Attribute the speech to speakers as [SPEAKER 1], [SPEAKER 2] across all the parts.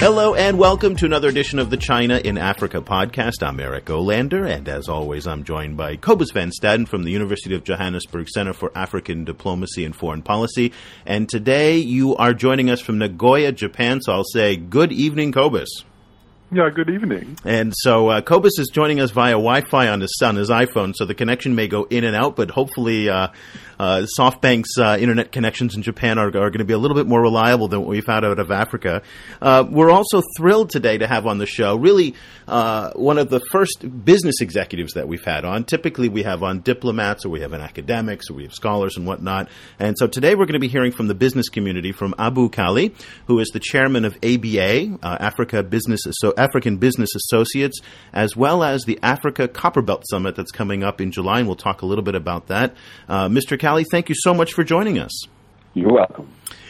[SPEAKER 1] Hello and welcome to another edition of the China in Africa podcast. I'm Eric Olander, and as always, I'm joined by Cobus Van Staden from the University of Johannesburg Center for African Diplomacy and Foreign Policy. And today you are joining us from Nagoya, Japan, so I'll say good evening, Cobus.
[SPEAKER 2] Yeah, good evening.
[SPEAKER 1] And so uh, Cobus is joining us via Wi-Fi on his on his iPhone, so the connection may go in and out, but hopefully uh, uh, SoftBank's uh, internet connections in Japan are, are going to be a little bit more reliable than what we've had out of Africa. Uh, we're also thrilled today to have on the show really uh, one of the first business executives that we've had on. Typically, we have on diplomats or we have an academics or we have scholars and whatnot. And so today we're going to be hearing from the business community from Abou Kalley, who is the chairman of ABA, Africa Business so African Business Associates, as well as the Africa Copperbelt Summit that's coming up in July, and we'll talk a little bit about that. Uh, Mr. Kalley, thank you so much for joining us.
[SPEAKER 3] You're welcome.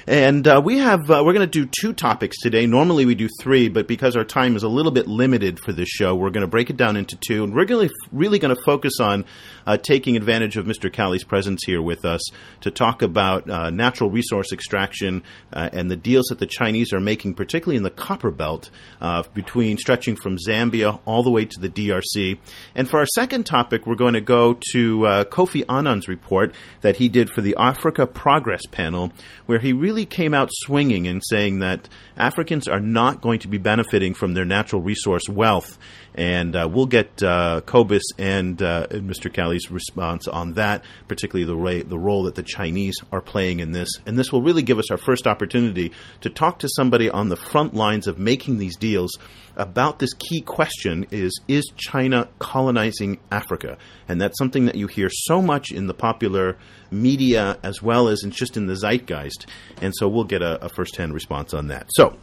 [SPEAKER 1] And uh, we have uh, we're going to do two topics today. Normally we do three, but because our time is a little bit limited for this show, we're going to break it down into two. And we're really really going to focus on uh, taking advantage of Mr. Kalley's presence here with us to talk about uh, natural resource extraction uh, and the deals that the Chinese are making, particularly in the copper belt, uh, between stretching from Zambia all the way to the DRC. And for our second topic, we're going to go to Kofi Annan's report that he did for the Africa Progress Panel, where he really really came out swinging and saying that Africans are not going to be benefiting from their natural resource wealth. And uh, we'll get uh, Cobus and, uh, Mr. Kalley's response on that, particularly the, the role that the Chinese are playing in this. And this will really give us our first opportunity to talk to somebody on the front lines of making these deals about this key question is is China colonizing Africa? And that's something that you hear so much in the popular media as well as in just in the zeitgeist. And so we'll get a, a first-hand response on that. So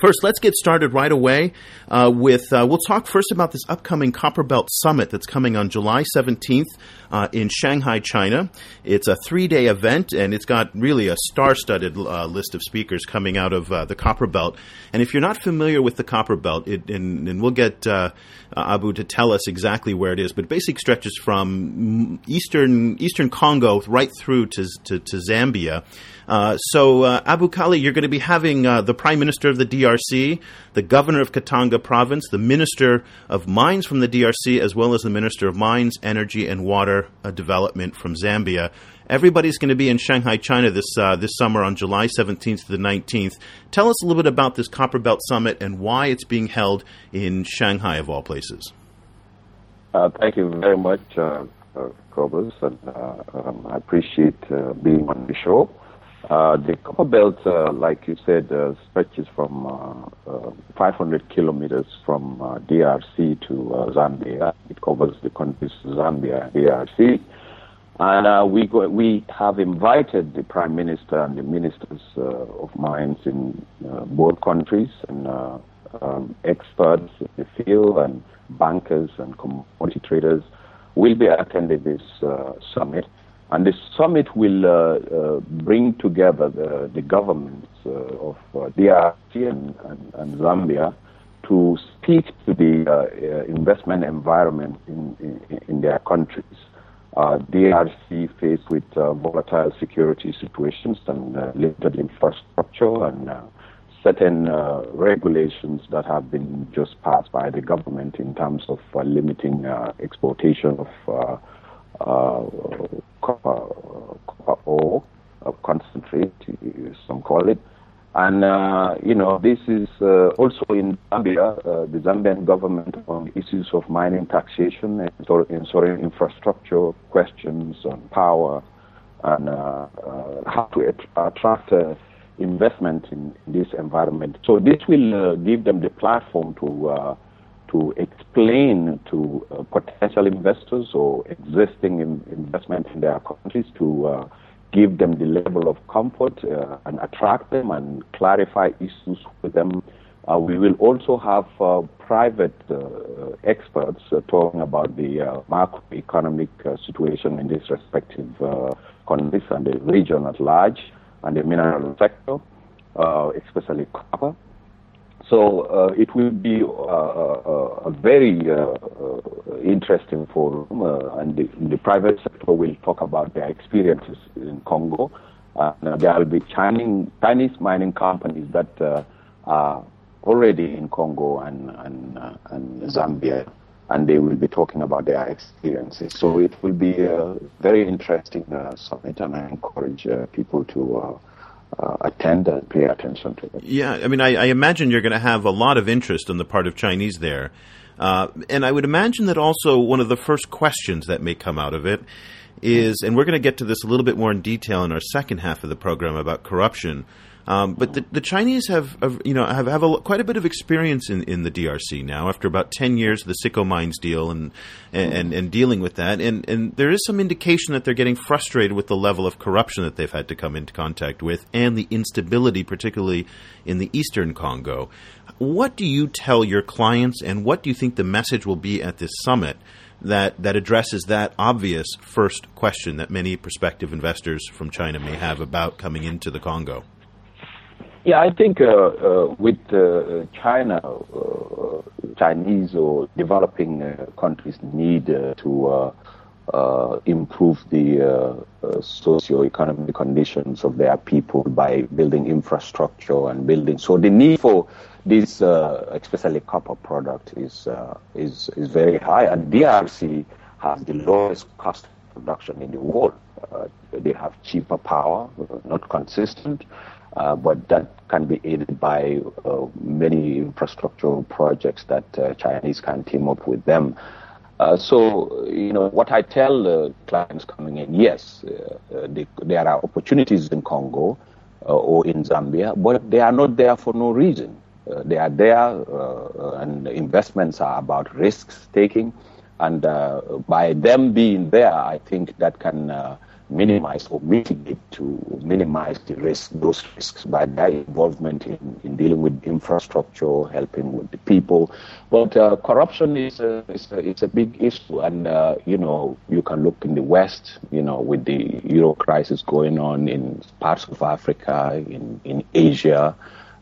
[SPEAKER 1] First, let's get started right away uh, with. Uh, we'll talk first about this upcoming Copperbelt Summit that's coming on July 17th uh, in Shanghai, China. It's a three day event, and it's got really a star studded uh, list of speakers coming out of uh, the Copperbelt. And if you're not familiar with the Copperbelt, it, and, and we'll get uh, Abou to tell us exactly where it is, but basically stretches from eastern eastern Congo right through to, to, to Zambia. Uh, so, uh, Abou Kalley, you're going to be having uh, the Prime Minister of the DRC, the Governor of Katanga Province, the Minister of Mines from the DRC, as well as the Minister of Mines, Energy, and Water uh, Development from Zambia. Everybody's going to be in Shanghai, China this uh, this summer on July 17th to the 19th. Tell us a little bit about this Copperbelt Summit and why it's being held in Shanghai, of all places.
[SPEAKER 3] thank you very much, uh, Cobus, and um, I appreciate being on the show. Uh, the copper belt, uh, like you said, uh, stretches from uh, uh, 500 kilometers from uh, DRC to Zambia. It covers the countries Zambia and DRC. And we go, we have invited the prime minister and the ministers of mines in both countries and um, experts in the field and bankers and commodity traders will be attending this summit. And the summit will uh, uh, bring together the, the governments uh, of DRC and, and, and, Zambia to speak to the investment environment in, in, in their countries. Uh, DRC faced with uh, volatile security situations and uh, limited infrastructure and certain regulations that have been just passed by the government in terms of limiting exportation of uh, copper, uh, concentrate, some call it. And, uh, you know, this is uh, also in Zambia, uh, the Zambian government on issues of mining taxation and soil infrastructure questions on power and uh, how to attract investment in, in, this environment. So this will give them the platform to to explain to uh, potential investors or existing in investment in their countries to uh, give them the level of comfort uh, and attract them and clarify issues with them. Uh, we will also have uh, private uh, experts talking about the macroeconomic situation in these respective countries and the region at large and the mineral sector, especially copper. So uh, it will be uh, uh, a very interesting forum, and the, the, private sector will talk about their experiences in Congo. there will be Chinese, Chinese mining companies that are already in Congo and and, and Zambia, and they will be talking about their experiences. So it will be a very interesting uh, summit, and I encourage uh, people to. Uh, attend and pay attention to it.
[SPEAKER 1] Yeah, I mean, I, I imagine you're going to have a lot of interest on the part of Chinese there. Uh, and I would imagine that also one of the first questions that may come out of it is, and we're going to get to this a little bit more in detail in our second half of the program about corruption. Um, but the, the Chinese have, have, you know, have, have a, quite a bit of experience in, in the DRC now. After about ten years, of the Sicomines deal and, and and dealing with that, and and there is some indication that they're getting frustrated with the level of corruption that they've had to come into contact with, and the instability, particularly in the eastern Congo. What do you tell your clients, and what do you think the message will be at this summit? that, that addresses that obvious first question that many prospective investors from China may have about coming into the Congo?
[SPEAKER 3] Yeah, I think uh, uh, with uh, China, uh, Chinese or developing uh, countries need uh, to improve the socio-economic conditions of their people by building infrastructure and building. So the need for this, especially copper product, is is is very high, and DRC has the lowest cost production in the world. they have cheaper power, not consistent uh, but that can be aided by uh, many infrastructural projects that uh, Chinese can team up with them. Uh, so, you know, what I tell clients coming in, yes, uh, they, there are opportunities in Congo or in Zambia, but they are not there for no reason. they are there, and investments are about risks taking. And by them being there, I think that can minimize or mitigate to minimize the risk, those risks by their involvement in, in dealing with infrastructure, helping with the people. But uh, corruption is a, is a, a big issue, and uh, you know you can look in the West, you know, with the Euro crisis going on in parts of Africa, in in Asia.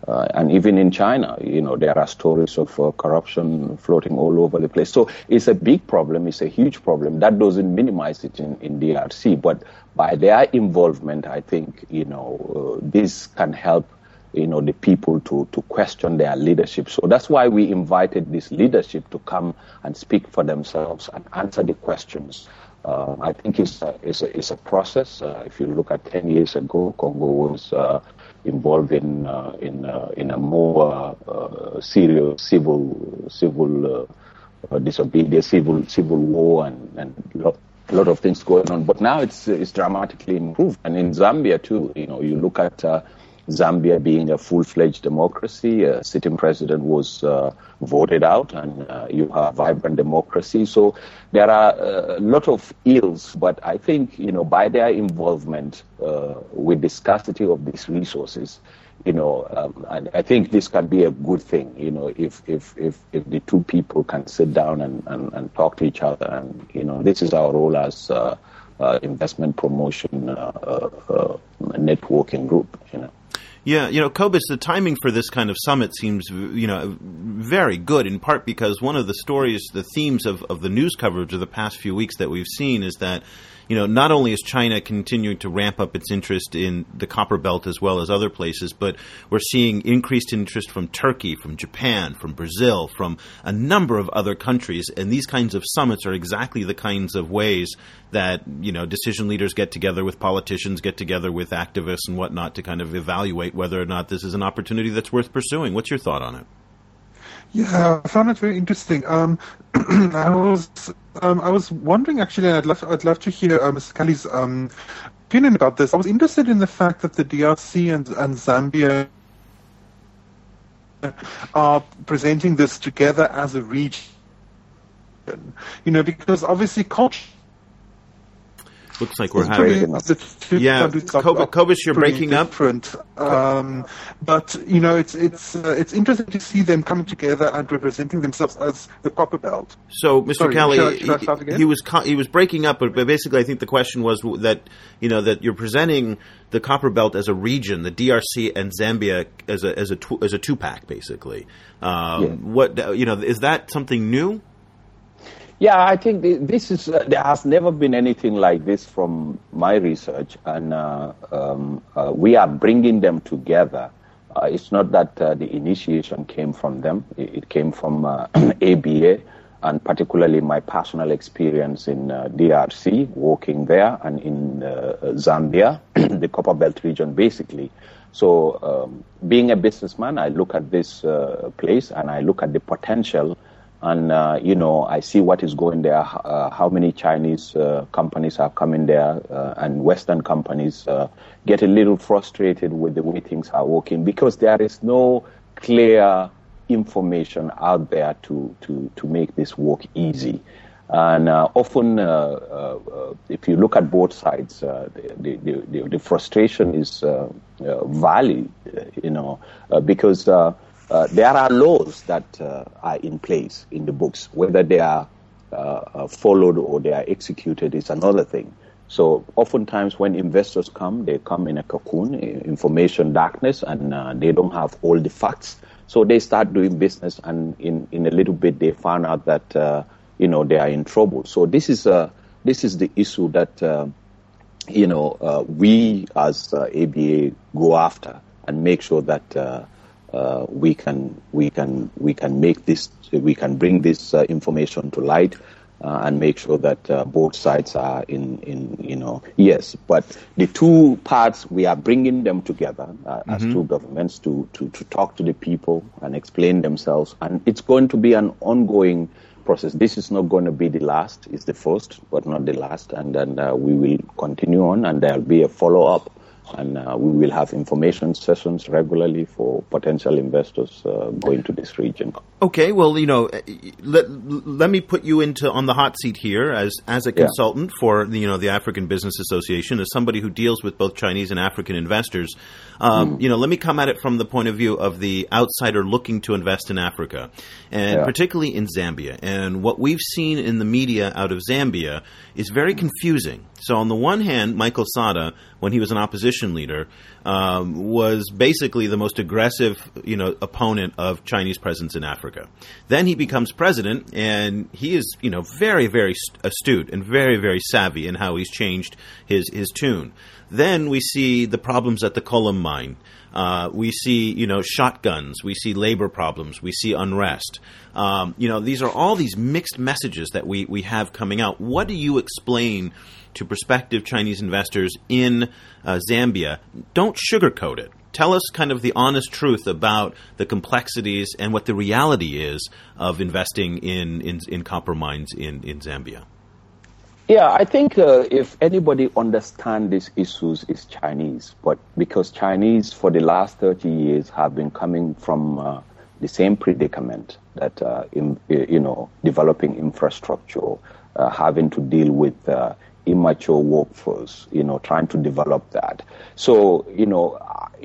[SPEAKER 3] Uh, and even in China, you know, there are stories of uh, corruption floating all over the place. So it's a big problem. It's a huge problem. That doesn't minimize it in, in DRC, but by their involvement, I think, you know, uh, this can help, you know, the people to, to question their leadership. So that's why we invited this leadership to come and speak for themselves and answer the questions. Uh, I think it's a, it's a, it's a process. Uh, if you look at 10 years ago, Congo was uh, involved in uh, in uh, in a more uh, serious civil civil disobedience, civil civil war, and and lot, lot of things going on. But now it's it's dramatically improved, and in Zambia too. You know, you look at Zambia being a full-fledged democracy, a sitting president was uh, voted out, and uh, you have vibrant democracy. So there are uh, a lot of ills, but I think you know by their involvement uh, with the scarcity of these resources, you know, um, I, I, think this can be a good thing. You know, if if if, if the two people can sit down and, and, and talk to each other, and you know, this is our role as uh, uh, investment promotion networking group. You know.
[SPEAKER 1] Yeah, you know, Cobus, the timing for this kind of summit seems, you know, very good. In part because one of the stories, the themes of, of the news coverage of the past few weeks that we've seen is that you know, not only is China continuing to ramp up its interest in the copper belt as well as other places, but we're seeing increased interest from Turkey, from Japan, from Brazil, from a number of other countries. And these kinds of summits are exactly the kinds of ways that, you know, decision leaders get together with politicians, get together with activists and whatnot to kind of evaluate whether or not this is an opportunity that's worth pursuing. What's your thought on it?
[SPEAKER 2] Yeah, I found it very interesting. Um, I was um, I was wondering actually, I'd love I'd love to hear uh, Mr. Kalley's um, opinion about this. I was interested in the fact that the DRC and and Zambia are presenting this together as a region. You know, because obviously culture
[SPEAKER 1] Looks like we're having. Yeah, Cobus, you're breaking
[SPEAKER 2] different. up. Um, but you know, it's it's uh, it's interesting to see them coming together and representing themselves as the copper belt.
[SPEAKER 1] So, Mr. Sorry, Kalley, should I, should I he, was he was breaking up, but basically, I think the question was that you know that you're presenting the copper belt as a region, the DRC and Zambia as a as a as a two pack, basically. Um, yeah. What you know is that something new?
[SPEAKER 3] Yeah, I think this is uh, there has never been anything like this from my research, and uh, um, uh, we are bringing them together Uh, it's not that uh, the initiation came from them, it, it came from ABA, and particularly my personal experience in DRC, working there, and in Zambia, the Copper Belt region, basically. So, um, being a businessman, I look at this uh, place and I look at the potential, and uh, you know, I see what is going there. Uh, how many Chinese uh, companies are coming there, uh, and Western companies uh, get a little frustrated with the way things are working because there is no clear information out there to to to make this work easy. And uh, often, if you look at both sides, the, the, the, the, frustration is valid, you know, because there are laws that are in place in the books. Whether they are followed or they are executed is another thing. So oftentimes when investors come, they come in a cocoon, information darkness, and uh, they don't have all the facts. So they start doing business, and in, in a little bit they find out that uh, you know, they are in trouble. So this is uh, this is the issue that uh, you know uh, we as ABA uh, go after and make sure that uh, uh, we can we can we can make this we can bring this information to light. and make sure that both sides are in, in, you know, yes. But the two parts, we are bringing them together mm-hmm. as two governments to, to, to talk to the people and explain themselves. And it's going to be an ongoing process. This is not going to be the last. It's the first, but not the last. And then uh, we will continue on, and there'll be a follow up and uh, we will have information sessions regularly for potential investors uh, going to this region.
[SPEAKER 1] Okay, well, you know, let, let me put you into on the hot seat here as as a consultant yeah. for the, you know the African Business Association, as somebody who deals with both Chinese and African investors. Um, mm. You know, let me come at it from the point of view of the outsider looking to invest in Africa, and yeah. particularly in Zambia. And what we've seen in the media out of Zambia is very confusing. So, on the one hand, Michael Sata, when he was an opposition leader, um, was basically the most aggressive, you know, opponent of Chinese presence in Africa. Then he becomes president, and he is, you know, very, very astute and very, very savvy in how he's changed his his tune. Then we see the problems at the Collum mine. Uh, we see, you know, shotguns. We see labor problems. We see unrest. Um, you know, these are all these mixed messages that we, we have coming out. What do you explain to prospective Chinese investors in uh, Zambia? Don't sugarcoat it. Tell us kind of the honest truth about the complexities and what the reality is of investing in, in, in copper mines in, in Zambia.
[SPEAKER 3] Yeah, I think uh, if anybody understands these issues, is Chinese. But because Chinese for the last 30 years have been coming from uh, the same predicament that, uh, in, you know, developing infrastructure, uh, having to deal with uh, immature workforce, you know, trying to develop that. So, you know,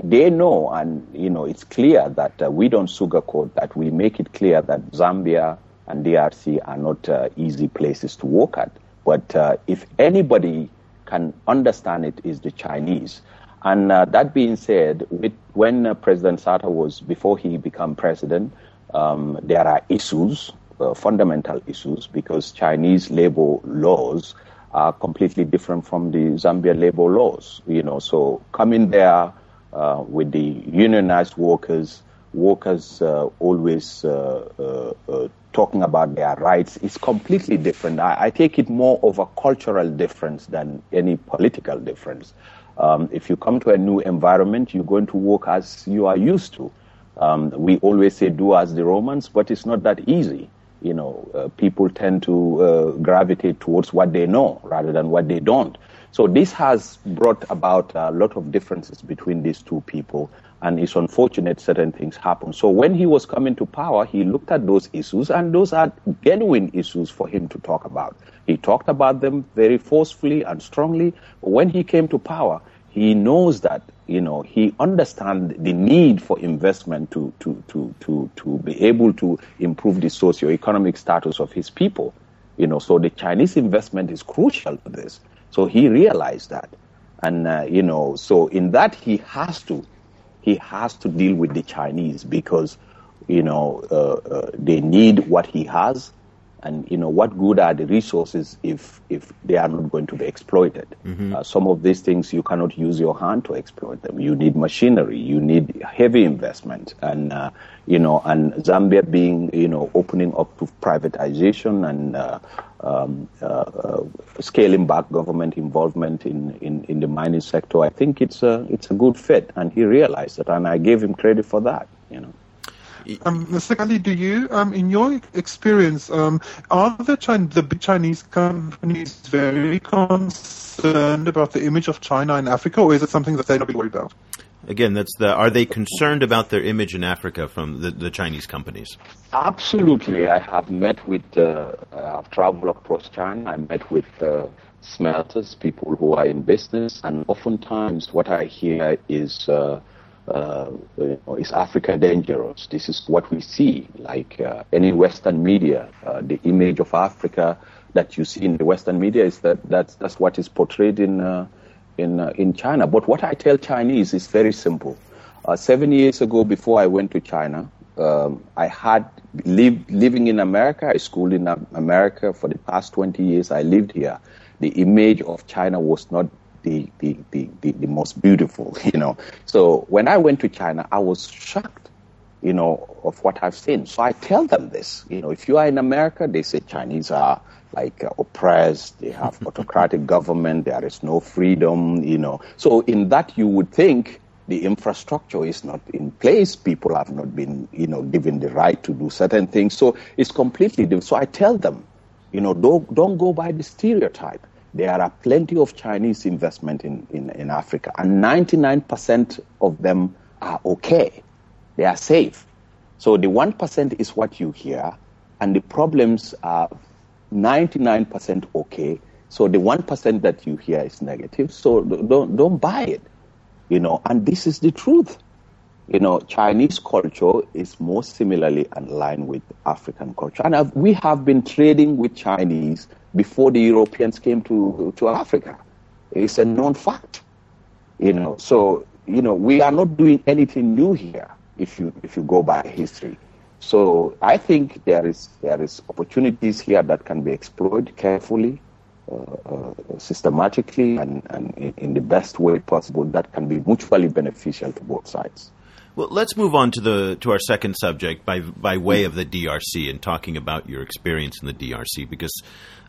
[SPEAKER 3] they know, and, you know, it's clear that uh, we don't sugarcoat that. We make it clear that Zambia and DRC are not easy places to work at but uh, if anybody can understand it, is the Chinese. And uh, that being said, with, when uh, President Sata was before he became president, um, there are issues, uh, fundamental issues, because Chinese labor laws are completely different from the Zambia labor laws. You know, so coming there uh, with the unionized workers, workers uh, always talking about their rights is completely different. I, I, take it more of a cultural difference than any political difference. Um, if you come to a new environment, you're going to work as you are used to. Um, we always say do as the Romans, but it's not that easy. You know, uh, people tend to uh, gravitate towards what they know rather than what they don't. So this has brought about a lot of differences between these two people and it's unfortunate certain things happen. So when he was coming to power, he looked at those issues, and those are genuine issues for him to talk about. He talked about them very forcefully and strongly. When he came to power, he knows that you know he understands the need for investment to to to to to be able to improve the socio-economic status of his people. You know, so the Chinese investment is crucial to this. So he realized that, and uh, you know, so in that he has to he has to deal with the Chinese because, you know, uh, uh, they need what he has And you know, what good are the resources if if they are not going to be exploited? Mm-hmm. Uh, some of these things you cannot use your hand to exploit them. You need machinery, you need heavy investment, and uh, you know, and Zambia being you know opening up to privatization and uh, um, uh, uh, scaling back government involvement in, in, in the mining sector, I think it's a it's a good fit, and he realized that, and I gave him credit for that. You know.
[SPEAKER 2] Um, Mr. Kalley, do you, um, in your experience, um, are the, China, the big Chinese companies very concerned about the image of China in Africa, or is it something that they're not be worried about?
[SPEAKER 1] Again, that's the. Are they concerned about their image in Africa from the, the Chinese companies?
[SPEAKER 3] Absolutely. I have met with. Uh, I've traveled across China. I met with uh, smelters, people who are in business, and oftentimes what I hear is. Uh, uh, is Africa dangerous? This is what we see. Like uh, any Western media, uh, the image of Africa that you see in the Western media is that that's that's what is portrayed in uh, in uh, in China. But what I tell Chinese is very simple. Uh, seven years ago, before I went to China, um, I had lived living in America. I schooled in America for the past 20 years. I lived here. The image of China was not the, the, the, the, the most beautiful, you know. So when I went to China, I was shocked, you know, of what I've seen. So I tell them this, you know, if you are in America, they say Chinese are like oppressed, they have autocratic government, there is no freedom, you know. So in that you would think the infrastructure is not in place, people have not been, you know, given the right to do certain things. So it's completely different. So I tell them, you know, don't, don't go by the stereotype there are plenty of Chinese investment in, in, in Africa, and 99% of them are okay. They are safe. So the 1% is what you hear, and the problems are 99% okay. So the 1% that you hear is negative. So don't, don't buy it, you know, and this is the truth. You know, Chinese culture is more similarly aligned with African culture. And we have been trading with Chinese before the Europeans came to, to Africa. It's a known fact. You know, so, you know, we are not doing anything new here if you, if you go by history. So I think there is, there is opportunities here that can be explored carefully, uh, uh, systematically, and, and in, in the best way possible that can be mutually beneficial to both sides.
[SPEAKER 1] Well, let's move on to the to our second subject by by way of the DRC and talking about your experience in the DRC because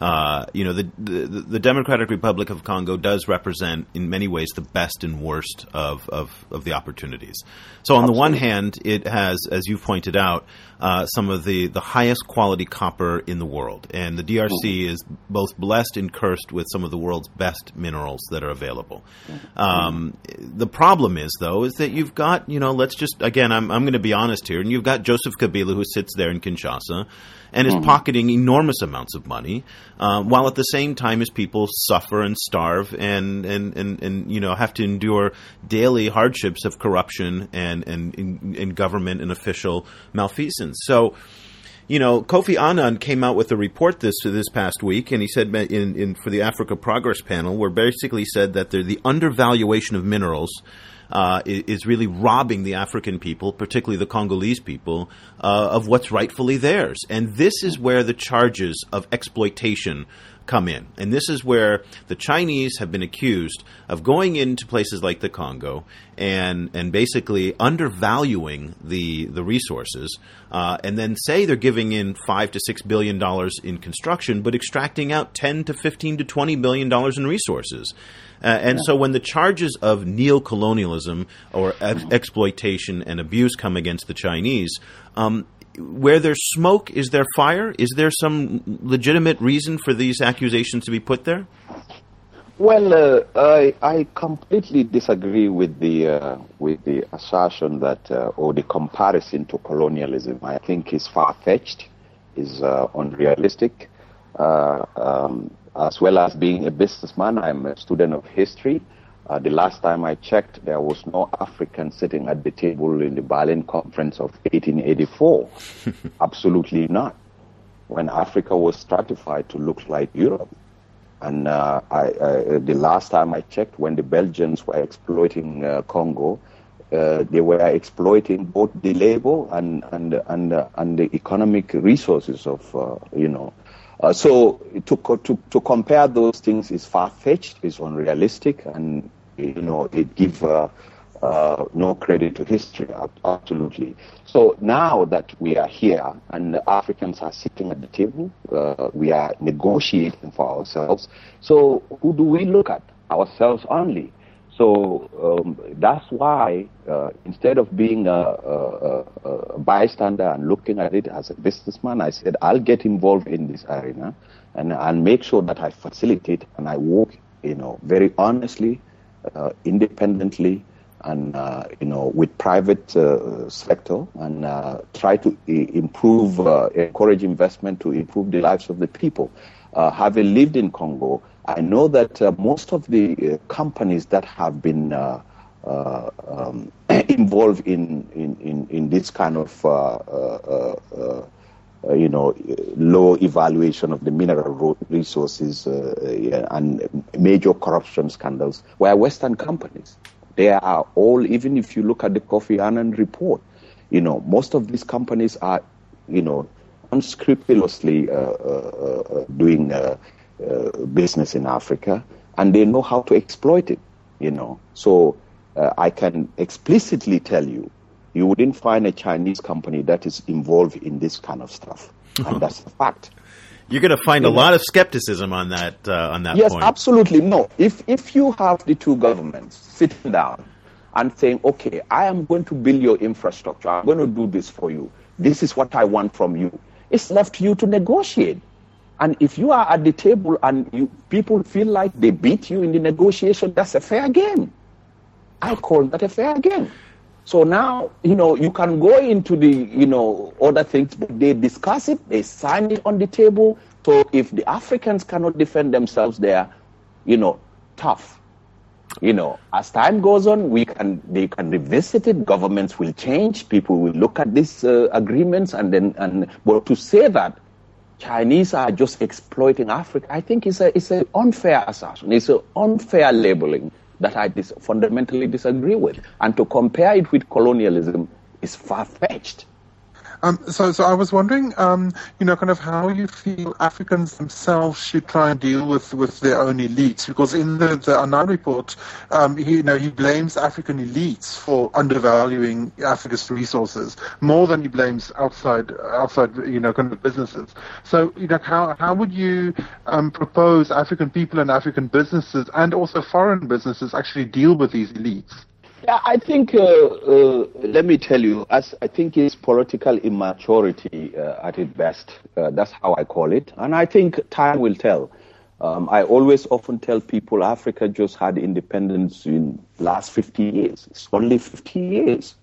[SPEAKER 1] uh, you know the, the, the Democratic Republic of Congo does represent in many ways the best and worst of of, of the opportunities. So on Absolutely. the one hand, it has, as you pointed out, uh, some of the the highest quality copper in the world, and the DRC mm-hmm. is both blessed and cursed with some of the world's best minerals that are available. Mm-hmm. Um, the problem is though is that you've got you know let's let's just again, I'm I'm going to be honest here, and you've got Joseph Kabila who sits there in Kinshasa and is mm-hmm. pocketing enormous amounts of money, uh, while at the same time his people suffer and starve and and, and, and you know have to endure daily hardships of corruption and and in, in government and official malfeasance. So you know, Kofi Annan came out with a report this this past week, and he said in, in for the Africa Progress Panel, where basically said that the undervaluation of minerals uh, is really robbing the African people, particularly the Congolese people, uh, of what's rightfully theirs. And this is where the charges of exploitation come in. And this is where the Chinese have been accused of going into places like the Congo and and basically undervaluing the the resources, uh, and then say they're giving in five to six billion dollars in construction, but extracting out ten to fifteen to twenty billion dollars in resources. Uh, and yeah. so when the charges of neo-colonialism or ex- exploitation and abuse come against the Chinese, um, where there's smoke, is there fire? Is there some legitimate reason for these accusations to be put there?
[SPEAKER 3] Well, uh, I, I completely disagree with the uh, with the assertion that uh, or the comparison to colonialism. I think is far fetched, is uh, unrealistic. Uh, um, as well as being a businessman, I'm a student of history. Uh, the last time I checked, there was no African sitting at the table in the Berlin Conference of 1884. Absolutely not. When Africa was stratified to look like Europe. And uh, I, uh, the last time I checked, when the Belgians were exploiting uh, Congo, uh, they were exploiting both the labor and and and uh, and the economic resources of uh, you know. Uh, so to, to to compare those things is far fetched, is unrealistic, and you know it gives uh, uh, no credit to history. Absolutely. So now that we are here and the Africans are sitting at the table, we are negotiating for ourselves. So who do we look at? Ourselves only. So um, that's why uh, instead of being a, a, a, bystander and looking at it as a businessman, I said I'll get involved in this arena and I'll make sure that I facilitate and I work, you know, very honestly, uh, independently, and uh, you know, with private uh, sector and uh, try to improve, uh, encourage investment to improve the lives of the people. having lived in Congo, I know that uh, most of the uh, companies that have been uh, uh um, involved in, in, in, in, this kind of, uh, uh, you know, low evaluation of the mineral resources and major corruption scandals were Western companies. They are all, even if you look at the Kofi Annan report, you know, most of these companies are, you know, unscrupulously doing uh, business in Africa, and they know how to exploit it. You know, so uh, I can explicitly tell you, you wouldn't find a Chinese company that is involved in this kind of stuff, and that's the fact.
[SPEAKER 1] You're going to find a lot of skepticism on that uh, on that
[SPEAKER 3] yes,
[SPEAKER 1] point.
[SPEAKER 3] absolutely. No, if if you have the two governments sitting down and saying, okay, I am going to build your infrastructure, I'm going to do this for you. This is what I want from you. It's left to you to negotiate. And if you are at the table and you, people feel like they beat you in the negotiation, that's a fair game. I call that a fair game. So now, you know, you can go into the, you know, other things, but they discuss it, they sign it on the table. So if the Africans cannot defend themselves, they are, you know, tough. You know, as time goes on, we can they can revisit it. Governments will change. People will look at these uh, agreements, and then and but to say that Chinese are just exploiting Africa. I think it's a it's an unfair assertion. It's an unfair labeling that I dis- fundamentally disagree with. And to compare it with colonialism is far fetched.
[SPEAKER 2] Um, so, so I was wondering, um, you know, kind of how you feel Africans themselves should try and deal with, with their own elites, because in the, the Annan report, um, he, you know, he blames African elites for undervaluing Africa's resources more than he blames outside, outside, you know, kind of businesses. So, you know, how how would you um, propose African people and African businesses and also foreign businesses actually deal with these elites?
[SPEAKER 3] Yeah, I think, uh, uh, let me tell you, as I think it's political immaturity uh, at its best. Uh, that's how I call it. And I think time will tell. Um, I always often tell people Africa just had independence in last 50 years. It's only 50 years.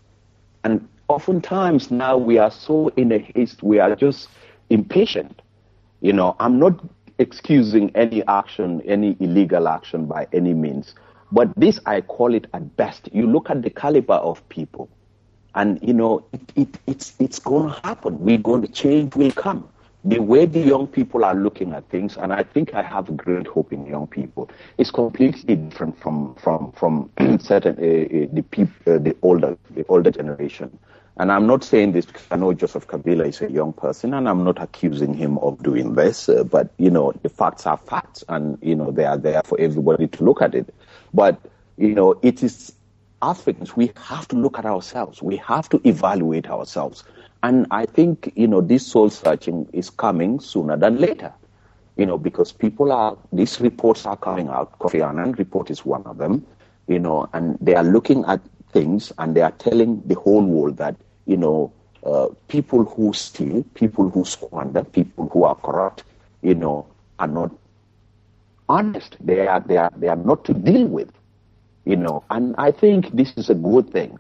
[SPEAKER 3] And oftentimes now we are so in a haste, we are just impatient. You know, I'm not excusing any action, any illegal action by any means. But this, I call it at best. You look at the caliber of people, and you know, it, it, it's it's going to happen. We're going to change. Will come. The way the young people are looking at things, and I think I have great hope in young people, is completely different from from from certain uh, uh, the people, uh, the older the older generation. And I'm not saying this because I know Joseph Kabila is a young person, and I'm not accusing him of doing this. Uh, but you know, the facts are facts, and you know they are there for everybody to look at it. But, you know, it is Africans, we have to look at ourselves. We have to evaluate ourselves. And I think, you know, this soul searching is coming sooner than later. You know, because people are, these reports are coming out. Kofi Annan report is one of them, you know, and they are looking at things and they are telling the whole world that, you know, uh, people who steal, people who squander, people who are corrupt, you know, are not honest. They are, they are, they are not to deal with, you know. And I think this is a good thing.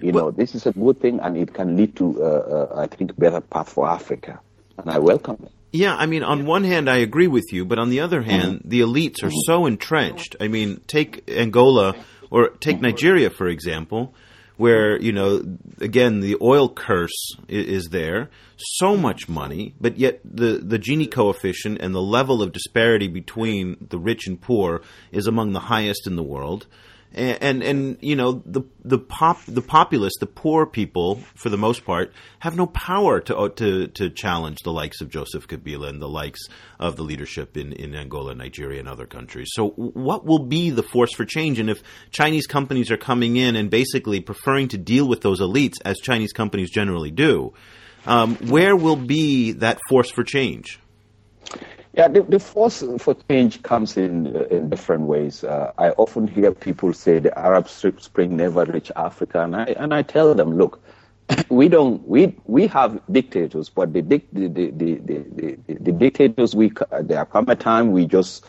[SPEAKER 3] You well, know, this is a good thing, and it can lead to, uh, uh, I think, better path for Africa. And I welcome it.
[SPEAKER 1] Yeah, I mean, on one hand, I agree with you, but on the other hand, mm-hmm. the elites are mm-hmm. so entrenched. I mean, take Angola or take mm-hmm. Nigeria, for example where you know again the oil curse is, is, there. So much money but yet the the gini coefficient and the level of disparity between the rich and poor is among the highest in the world and, and and, you know the the pop the populace, the poor people, for the most part, have no power to uh, to to challenge the likes of Joseph Kabila and the likes of the leadership in in Angola, Nigeria, and other countries. So, what will be the force for change? And if Chinese companies are coming in and basically preferring to deal with those elites, as Chinese companies generally do, um, where will be that force for change?
[SPEAKER 3] Yeah, the, the force for change comes in uh, in different ways. Uh, I often hear people say the Arab Spring never reached Africa, and I and I tell them, look, we don't we we have dictators, but the the the the, the, the, the dictators we there come a time we just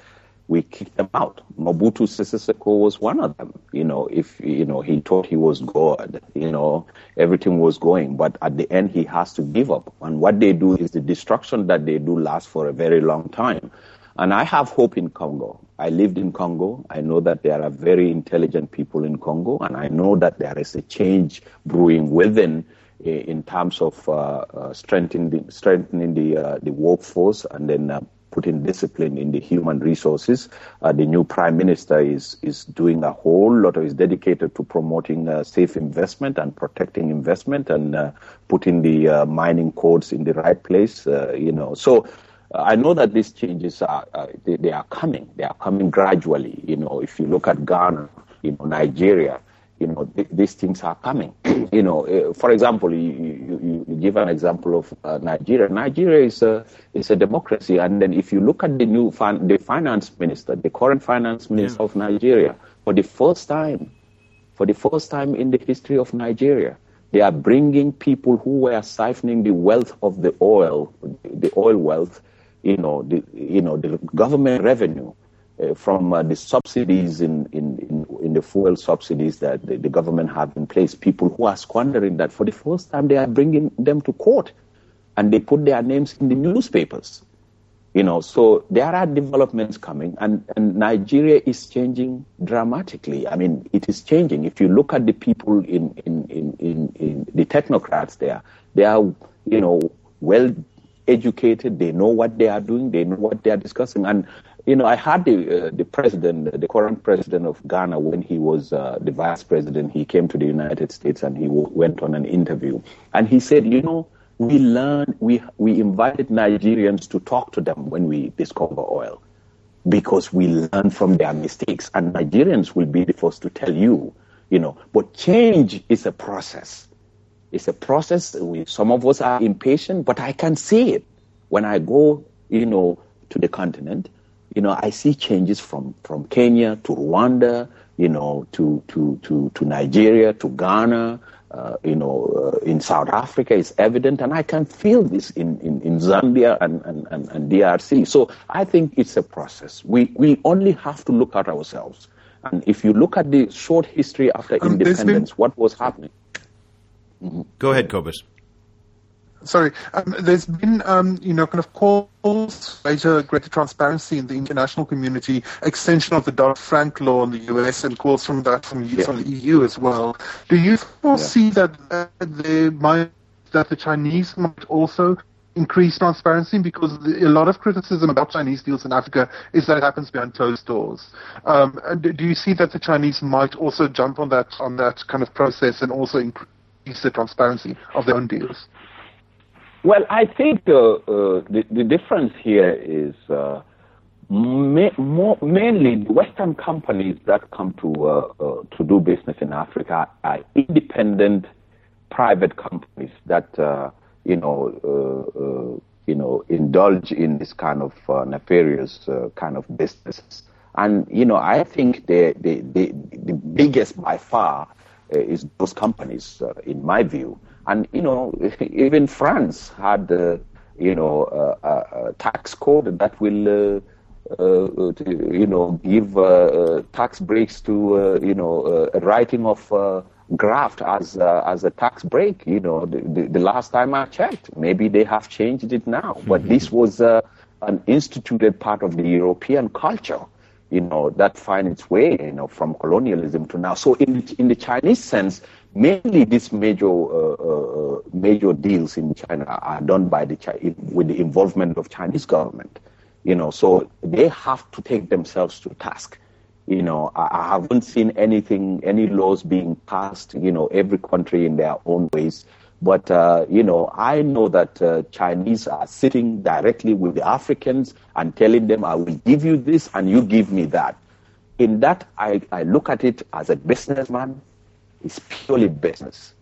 [SPEAKER 3] we kicked them out. Mobutu Sese Seko was one of them. You know, if you know he thought he was God, you know, everything was going, but at the end he has to give up. And what they do is the destruction that they do lasts for a very long time. And I have hope in Congo. I lived in Congo. I know that there are very intelligent people in Congo, and I know that there is a change brewing within eh, in terms of uh, uh, strengthening the, strengthening the uh, the workforce and then uh, putting discipline in the human resources. Uh, the new prime minister is is doing a whole lot of is dedicated to promoting uh, safe investment and protecting investment and uh, putting the uh, mining codes in the right place. Uh, you know, so. Uh, I know that these changes are they, they are coming. They are coming gradually. You know, if you look at Ghana, you know, Nigeria, you know, th- these things are coming. you know, uh, for example, you, you, you, give an example of uh, Nigeria. Nigeria is a is a democracy, and then if you look at the new fin- the finance minister, the current finance minister yeah. of Nigeria, for the first time, for the first time in the history of Nigeria, they are bringing people who were siphoning the wealth of the oil, the oil wealth, you know, the you know the government revenue uh, from uh, the subsidies in, in, in, in, the fuel subsidies that the, the, government have in place, people who are squandering that for the first time, they are bringing them to court and they put their names in the newspapers. You know, so there are developments coming and, and Nigeria is changing dramatically. I mean, it is changing. If you look at the people in, in, in, in, in the technocrats there, they are, you know, well educated. They know what they are doing. They know what they are discussing. And you know, I had the uh, the president, the current president of Ghana, when he was uh, the vice president. He came to the United States and he w- went on an interview, and he said, you know, we learned, we we invited Nigerians to talk to them when we discover oil, because we learn from their mistakes, and Nigerians will be the first to tell you, you know. But change is a process. It's a process. We, some of us are impatient, but I can see it when I go, you know, to the continent you know, I see changes from, from Kenya to Rwanda, you know, to, to, to, to Nigeria, to Ghana, uh, you know, uh, in South Africa is evident, and I can feel this in, in, in Zambia and, and, and, and, DRC. So I think it's a process. We, we only have to look at ourselves. And if you look at the short history after um, independence, been... what was happening?
[SPEAKER 1] Mm-hmm. Go ahead, Cobus
[SPEAKER 2] sorry, um, there's been, um, you know, kind of calls for greater, greater transparency in the international community, extension of the Dodd-Frank law in the US, and calls from that from, yeah. from the EU as well. Do you foresee yeah. that uh, might, that the Chinese might also increase transparency because a lot of criticism about Chinese deals in Africa is that it happens behind closed doors. Um, do you see that the Chinese might also jump on that on that kind of process and also increase the transparency of their own deals?
[SPEAKER 3] Well, I think uh, uh, the, the difference here is uh, ma- more, mainly the Western companies that come to uh, uh, to do business in Africa are independent private companies that uh, you know you know indulge in this kind of nefarious kind of businesses. And you know, I think the the, the, the biggest by far is those companies, in my view. And, you know, even France had, uh, you know, a, a, tax code that will, uh, uh, to, you know, give uh, tax breaks to, you know, a writing of graft as as a tax break. You know, the, the, the, last time I checked, maybe they have changed it now, but mm-hmm. this was an instituted part of the European culture. You know that find its way, you know, from colonialism to now. So in in the Chinese sense, mainly these major uh, uh, major deals in China are done by the with the involvement of Chinese government. You know, so they have to take themselves to task. You know, I, I haven't seen anything, any laws being passed. You know, every country in their own ways. But, uh, you know, I know that uh, Chinese are sitting directly with the Africans and telling them, I will give you this and you give me that. In that, I, I look at it as a businessman. It's purely business.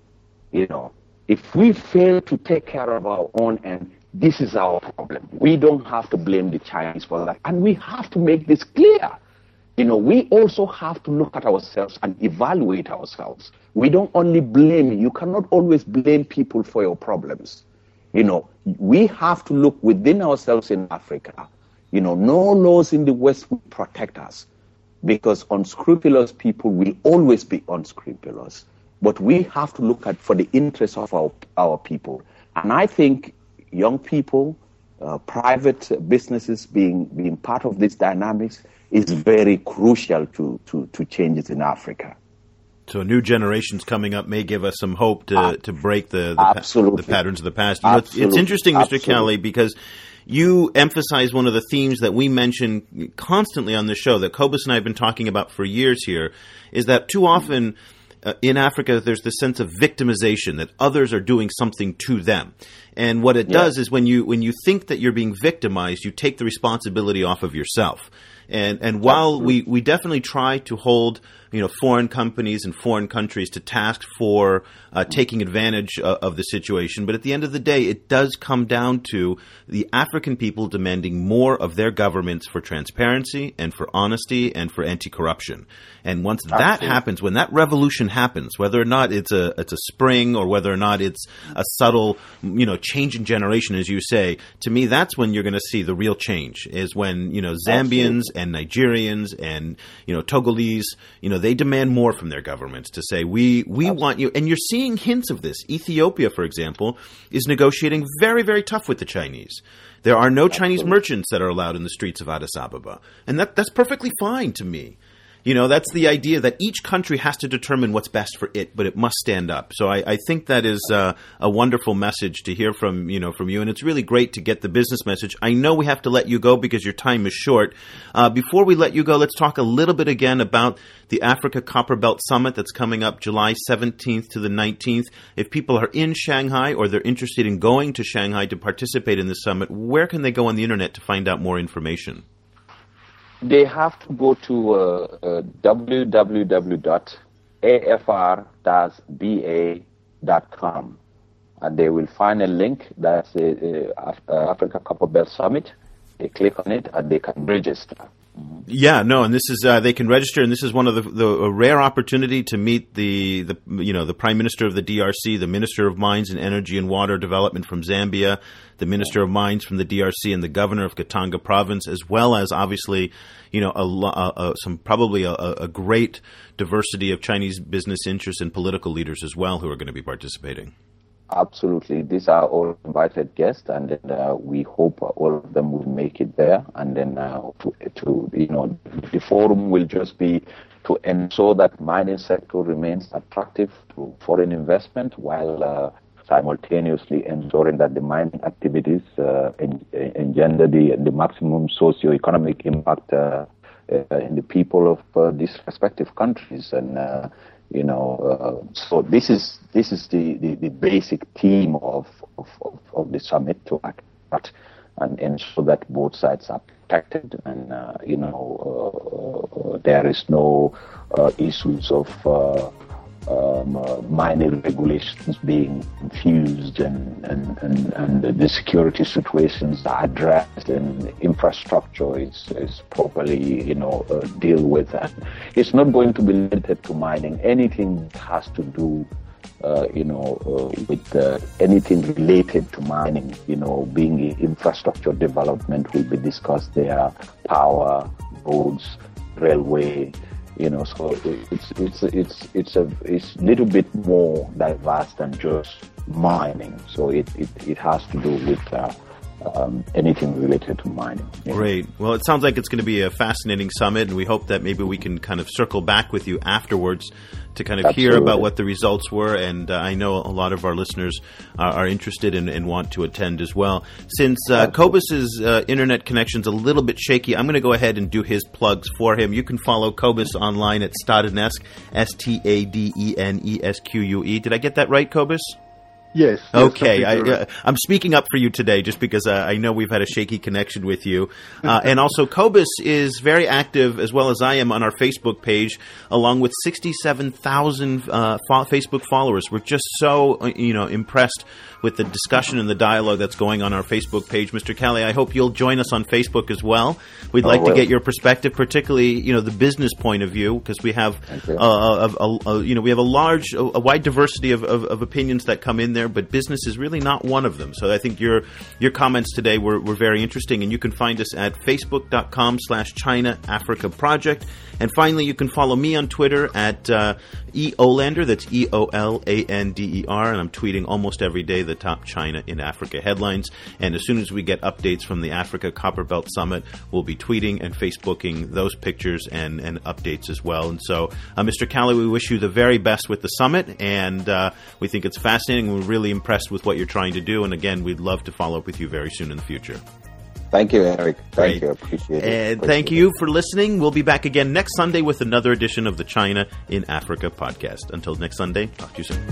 [SPEAKER 3] You know, if we fail to take care of our own and this is our problem. We don't have to blame the Chinese for that. And we have to make this clear. You know, we also have to look at ourselves and evaluate ourselves. We don't only blame. You cannot always blame people for your problems. You know, we have to look within ourselves in Africa. You know, no laws in the West will protect us because unscrupulous people will always be unscrupulous. But we have to look at for the interests of our, our people. And I think young people, uh, private businesses being, being part of these dynamics is very crucial to, to, to changes in Africa.
[SPEAKER 1] So new generations coming up may give us some hope to, uh, to break the the, pa- the, patterns of the past. You know, it's, it's, interesting, Mr. Absolutely. Kalley, because you emphasize one of the themes that we mention constantly on the show that Cobus and I have been talking about for years here is that too often uh, in Africa there's this sense of victimization that others are doing something to them. And what it yeah. does is when you when you think that you're being victimized, you take the responsibility off of yourself. And and while we, we definitely try to hold you know foreign companies and foreign countries to task for uh, taking advantage uh, of the situation. But at the end of the day, it does come down to the African people demanding more of their governments for transparency and for honesty and for anti-corruption. And once Absolutely. that happens, when that revolution happens, whether or not it's a it's a spring or whether or not it's a subtle you know change in generation, as you say, to me that's when you're going to see the real change. Is when you know Zambians Absolutely. and Nigerians and you know Togolese, you know they demand more from their governments to say we we Absolutely. want you, and you're seeing hints of this. Ethiopia, for example, is negotiating very very tough with the Chinese. There are no Absolutely. Chinese merchants that are allowed in the streets of Addis Ababa, and that that's perfectly fine to me. You know, that's the idea that each country has to determine what's best for it, but it must stand up. So I, I think that is uh, a wonderful message to hear from you know from you, and it's really great to get the business message. I know we have to let you go because your time is short. Uh, before we let you go, let's talk a little bit again about the Africa Copper Belt Summit that's coming up July 17th to the 19th. If people are in Shanghai or they're interested in going to Shanghai to participate in the summit, where can they go on the internet to find out more information?
[SPEAKER 3] They have to go to uh, uh, www.afr-ba.com and they will find a link that's the uh, Africa Copper Belt Summit. They click on it and they can register.
[SPEAKER 1] Yeah, no, and this is uh, they can register, and this is one of the, the rare opportunity to meet the, the you know the prime minister of the DRC, the minister of mines and energy and water development from Zambia, the minister of mines from the DRC, and the governor of Katanga province, as well as obviously you know a, a, some probably a, a, great diversity of Chinese business interests and political leaders as well who are going to be participating.
[SPEAKER 3] Absolutely. These are all invited guests, and then, uh, we hope all of them will make it there. And then uh, to, to, you know, the forum will just be to ensure that mining sector remains attractive to foreign investment while uh, simultaneously ensuring that the mining activities uh, engender the, the maximum socio-economic impact uh, uh, in the people of these respective countries. And you know, uh, so this is this is the, the, the basic theme of, of, of, the summit to act and ensure that both sides are protected and uh, you know uh, there is no uh, issues of uh, um, uh, mining regulations being infused and, and, and, and, the security situations are addressed and infrastructure is, is properly, you know, uh, deal with. And it's not going to be limited to mining. Anything that has to do, uh, you know, uh, with uh, anything related to mining, you know, being infrastructure development will be discussed there, power, roads, railway, you know so it's it's it's it's a it's little bit more diverse than just mining. So it it, it has to do with uh, um, anything related to mining.
[SPEAKER 1] Great. Well, it sounds like it's going to be a fascinating summit, and we hope that maybe we can kind of circle back with you afterwards to kind of Absolutely. hear about what the results were. And uh, I know a lot of our listeners are, are interested and, and, want to attend as well. Since uh, Cobus's uh, internet connection's a little bit shaky, I'm going to go ahead and do his plugs for him. You can follow Cobus online at Stadenesque, S T A D E N E S Q U E. Did I get that right, Cobus?
[SPEAKER 2] Yes.
[SPEAKER 1] Okay, I, am uh, speaking up for you today, just because uh, I know we've had a shaky connection with you, uh, and also Cobus is very active as well as I am on our Facebook page, along with 67,000 uh, fo- Facebook followers. We're just so uh, you know impressed with the discussion and the dialogue that's going on our Facebook page. Mr. Kalley, I hope you'll join us on Facebook as well. We'd like to get your perspective, particularly you know the business point of view, because we have uh, a, a, a, you know we have a large, a, wide diversity of, of, of, opinions that come in there, but business is really not one of them. So I think your your comments today were, were very interesting, and you can find us at facebook.com/slash China Africa Project. And finally, you can follow me on Twitter at uh, eolander. That's E O L A N D E R, and I'm tweeting almost every day the top China in Africa headlines. And as soon as we get updates from the Africa Copperbelt Summit, we'll be tweeting and Facebooking those pictures and, and updates as well. And so, uh, Mr. Kalley, we wish you the very best with the summit, and uh, we think it's fascinating. We're really impressed with what you're trying to do, and again, we'd love to follow up with you very soon in the future.
[SPEAKER 3] Thank you, Eric. Thank Great. you. Appreciate it.
[SPEAKER 1] And
[SPEAKER 3] Appreciate
[SPEAKER 1] thank you for listening. We'll be back again next Sunday with another edition of the China in Africa podcast. Until next Sunday, talk to you soon.